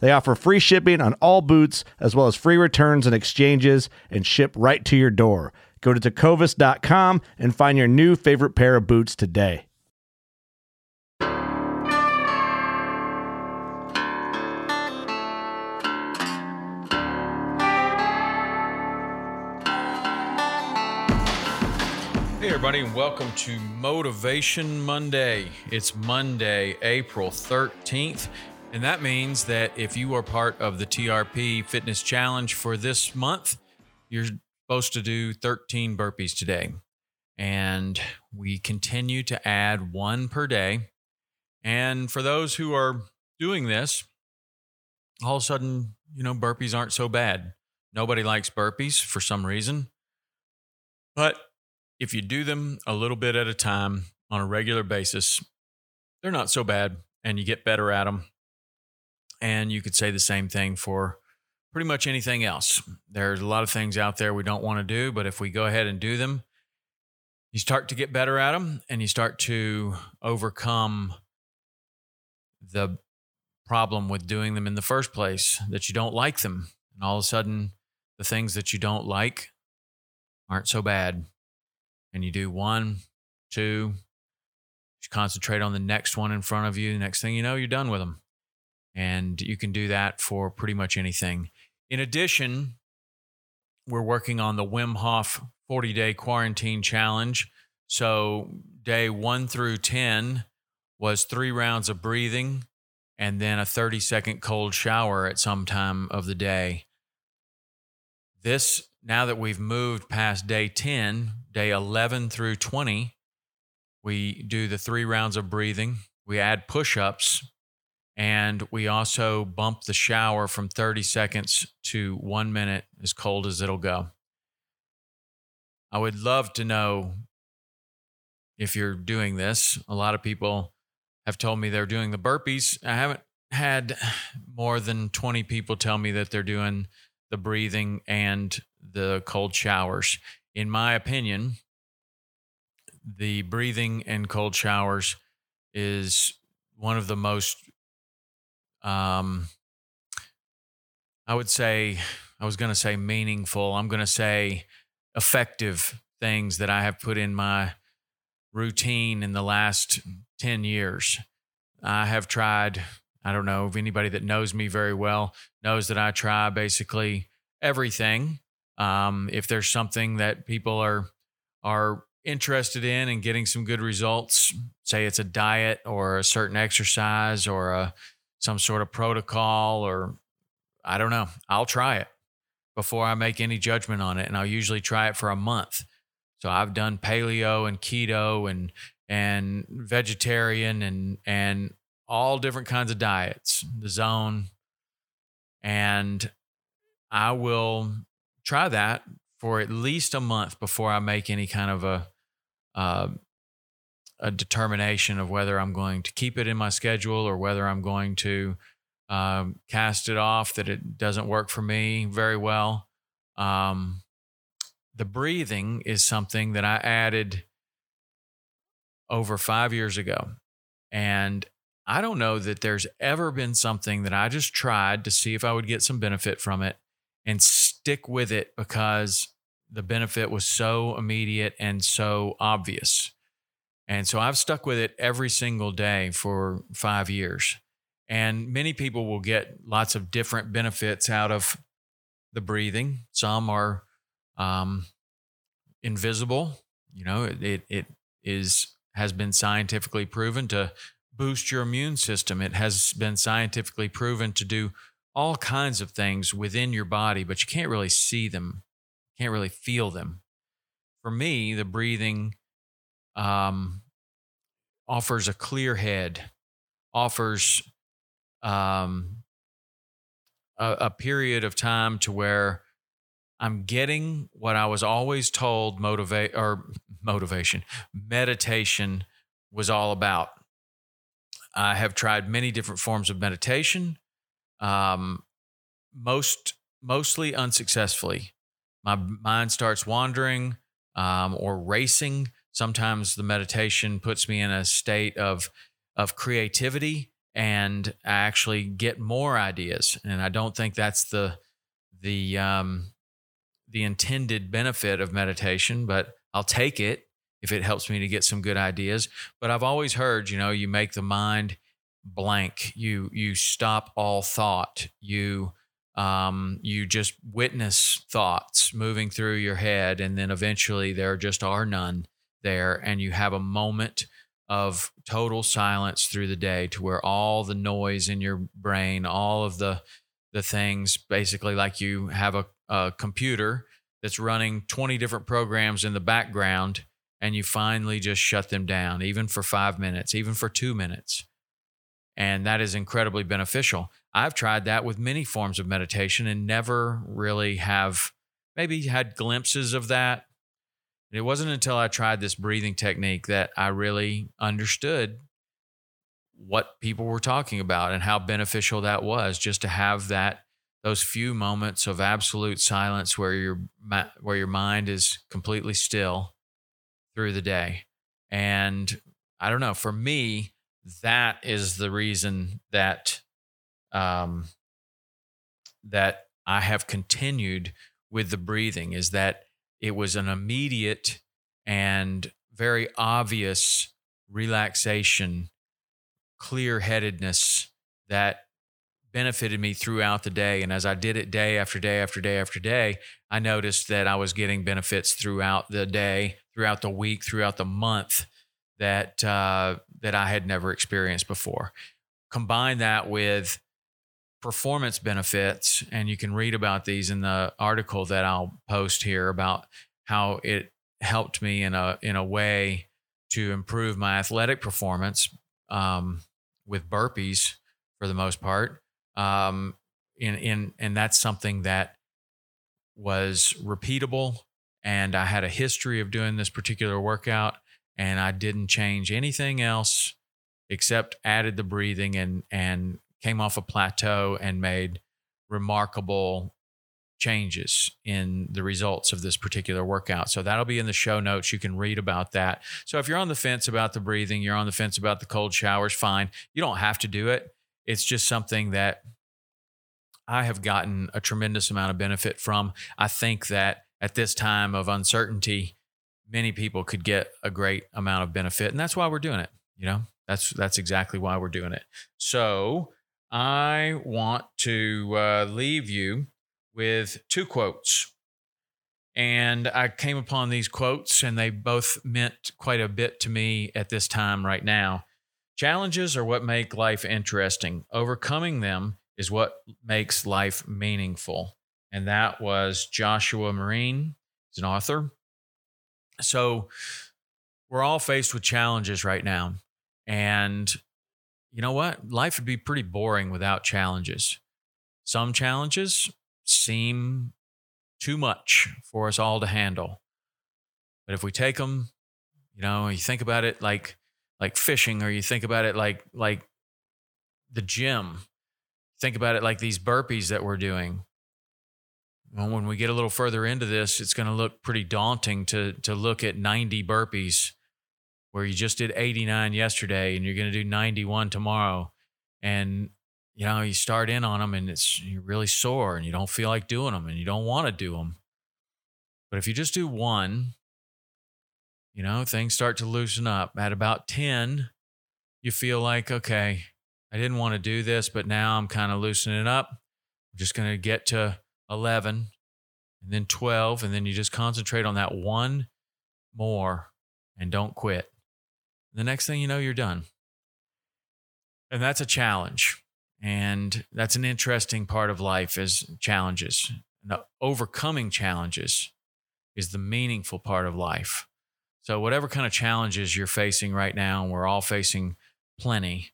They offer free shipping on all boots, as well as free returns and exchanges, and ship right to your door. Go to tecovas.com and find your new favorite pair of boots today. Hey, everybody, and welcome to Motivation Monday. It's Monday, April 13th, and that means that if you are part of the TRP Fitness Challenge for this month, you're supposed to do 13 burpees today. And we continue to add one per day. And for those who are doing this, all of a sudden, you know, burpees aren't so bad. Nobody likes burpees for some reason. But if you do them a little bit at a time on a regular basis, they're not so bad and you get better at them. And you could say the same thing for pretty much anything else. There's a lot of things out there we don't want to do, but if we go ahead and do them, you start to get better at them and you start to overcome the problem with doing them in the first place that you don't like them. And all of a sudden, the things that you don't like aren't so bad. And you do one, two, you concentrate on the next one in front of you. The next thing you know, you're done with them. And you can do that for pretty much anything. In addition, we're working on the Wim Hof 40 day quarantine challenge. So, day one through 10 was three rounds of breathing and then a 30 second cold shower at some time of the day. This, now that we've moved past day 10, day 11 through 20, we do the three rounds of breathing. We add push ups and we also bump the shower from 30 seconds to one minute, as cold as it'll go. I would love to know if you're doing this. A lot of people have told me they're doing the burpees. I haven't had more than 20 people tell me that they're doing the breathing and the cold showers. In my opinion, the breathing and cold showers is one of the most um I would say I was going to say meaningful. I'm going to say effective things that I have put in my routine in the last 10 years. I have tried, I don't know if anybody that knows me very well knows that I try basically everything. Um, if there's something that people are are interested in and getting some good results, say it's a diet or a certain exercise or a some sort of protocol or I don't know, I'll try it before I make any judgment on it and I'll usually try it for a month. So I've done paleo and keto and and vegetarian and and all different kinds of diets, the zone. And I will try that for at least a month before I make any kind of a uh, a determination of whether I'm going to keep it in my schedule or whether I'm going to um, cast it off that it doesn't work for me very well. Um, the breathing is something that I added over five years ago. And I don't know that there's ever been something that I just tried to see if I would get some benefit from it and stick with it because the benefit was so immediate and so obvious. And so I've stuck with it every single day for five years. And many people will get lots of different benefits out of the breathing. Some are um, invisible. You know, it, it is has been scientifically proven to boost your immune system. It has been scientifically proven to do all kinds of things within your body, but you can't really see them, can't really feel them. For me, the breathing um, offers a clear head, offers um, a, a period of time to where I'm getting what I was always told motivate or motivation, meditation was all about. I have tried many different forms of meditation, um, most mostly unsuccessfully. My mind starts wandering um, or racing. Sometimes the meditation puts me in a state of of creativity, and I actually get more ideas. And I don't think that's the the um, the intended benefit of meditation, but I'll take it if it helps me to get some good ideas. But I've always heard, you know, you make the mind blank. You you stop all thought. You um, you just witness thoughts moving through your head, and then eventually there just are none there, and you have a moment of total silence through the day to where all the noise in your brain, all of the the things, basically like you have a, a computer that's running 20 different programs in the background and you finally just shut them down, even for five minutes, even for two minutes. And that is incredibly beneficial. I've tried that with many forms of meditation and never really have maybe had glimpses of that. It wasn't until I tried this breathing technique that I really understood what people were talking about and how beneficial that was just to have that those few moments of absolute silence where your where your mind is completely still through the day. And I don't know, for me, that is the reason that um, that I have continued with the breathing is that it was an immediate and very obvious relaxation, clear headedness that benefited me throughout the day. And as I did it day after day after day after day, I noticed that I was getting benefits throughout the day, throughout the week, throughout the month that uh, that I had never experienced before. Combine that with performance benefits, and you can read about these in the article that I'll post here about how it helped me in a in a way to improve my athletic performance um, with burpees for the most part. Um, in in and that's something that was repeatable and I had a history of doing this particular workout and I didn't change anything else except added the breathing and and came off a plateau and made remarkable changes in the results of this particular workout. So that'll be in the show notes. You can read about that. So if you're on the fence about the breathing, you're on the fence about the cold showers, fine. You don't have to do it. It's just something that I have gotten a tremendous amount of benefit from. I think that at this time of uncertainty, many people could get a great amount of benefit, and that's why we're doing it. You know, that's that's exactly why we're doing it. So I want to uh, leave you with two quotes. And I came upon these quotes, and they both meant quite a bit to me at this time right now. Challenges are what make life interesting. Overcoming them is what makes life meaningful. And that was Joshua Marine. He's an author. So we're all faced with challenges right now. And you know what? Life would be pretty boring without challenges. Some challenges seem too much for us all to handle. But if we take them, you know, you think about it like like fishing or you think about it like like the gym think about it like these burpees that we're doing when we get a little further into this, it's going to look pretty daunting to to look at 90 burpees where you just did 89 yesterday and you're going to do 91 tomorrow. And you know you start in on them and it's you're really sore and you don't feel like doing them and you don't want to do them but if you just do one you know things start to loosen up. At about 10 you feel like okay i didn't want to do this but now i'm kind of loosening up. I'm just going to get to 11 and then 12 and then you just concentrate on that one more and don't quit the next thing you know, you're done. And that's a challenge. And that's an interesting part of life is challenges. And overcoming challenges is the meaningful part of life. So whatever kind of challenges you're facing right now, and we're all facing plenty,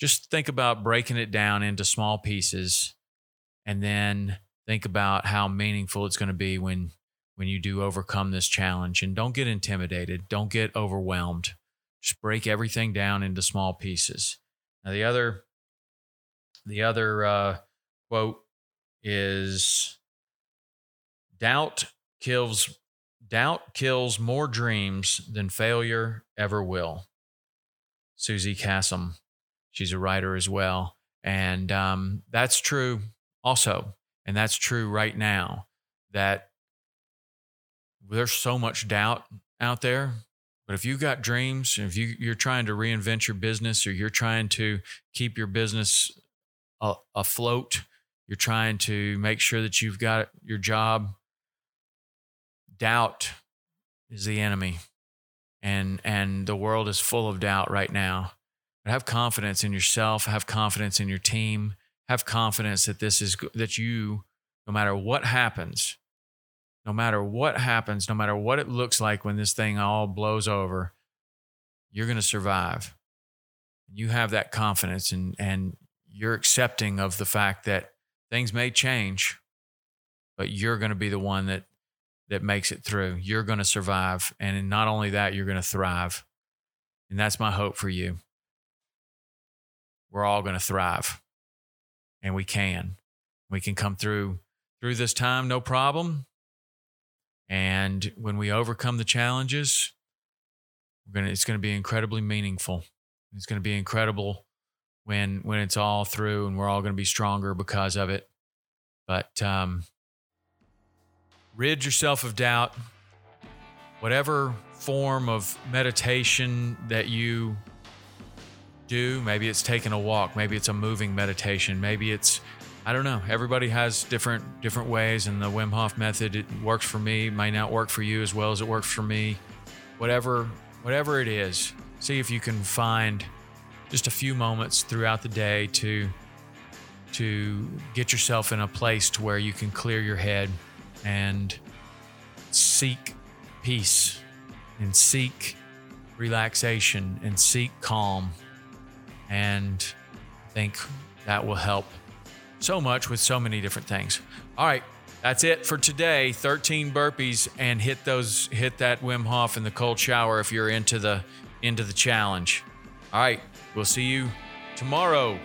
just think about breaking it down into small pieces and then think about how meaningful it's going to be when when you do overcome this challenge. And don't get intimidated, don't get overwhelmed. Just break everything down into small pieces. Now, the other, the other uh, quote is doubt kills doubt kills more dreams than failure ever will Suzy Kassem she's a writer as well and um, that's true also and that's true right now that there's so much doubt out there. But if you've got dreams, if you, you're trying to reinvent your business or you're trying to keep your business afloat, you're trying to make sure that you've got your job, doubt is the enemy. And, and the world is full of doubt right now. But have confidence in yourself, have confidence in your team, have confidence that this is that you, no matter what happens, no matter what happens, no matter what it looks like when this thing all blows over, you're going to survive. You have that confidence and, and you're accepting of the fact that things may change, but you're going to be the one that, that makes it through. You're going to survive. And not only that, you're going to thrive. And that's my hope for you. We're all going to thrive and we can. We can come through through this time no problem and when we overcome the challenges, we're gonna, it's going to be incredibly meaningful. It's going to be incredible when when it's all through, and we're all going to be stronger because of it. But um, rid yourself of doubt. Whatever form of meditation that you do, maybe it's taking a walk, maybe it's a moving meditation, maybe it's I don't know. Everybody has different different ways, and the Wim Hof method it works for me. Might not work for you as well as it works for me. Whatever whatever it is, see if you can find just a few moments throughout the day to to get yourself in a place to where you can clear your head and seek peace and seek relaxation and seek calm and I think that will help so much with so many different things. All right, that's it for today. 13 burpees and hit those hit that Wim Hof in the cold shower if you're into the into the challenge. All right, we'll see you tomorrow.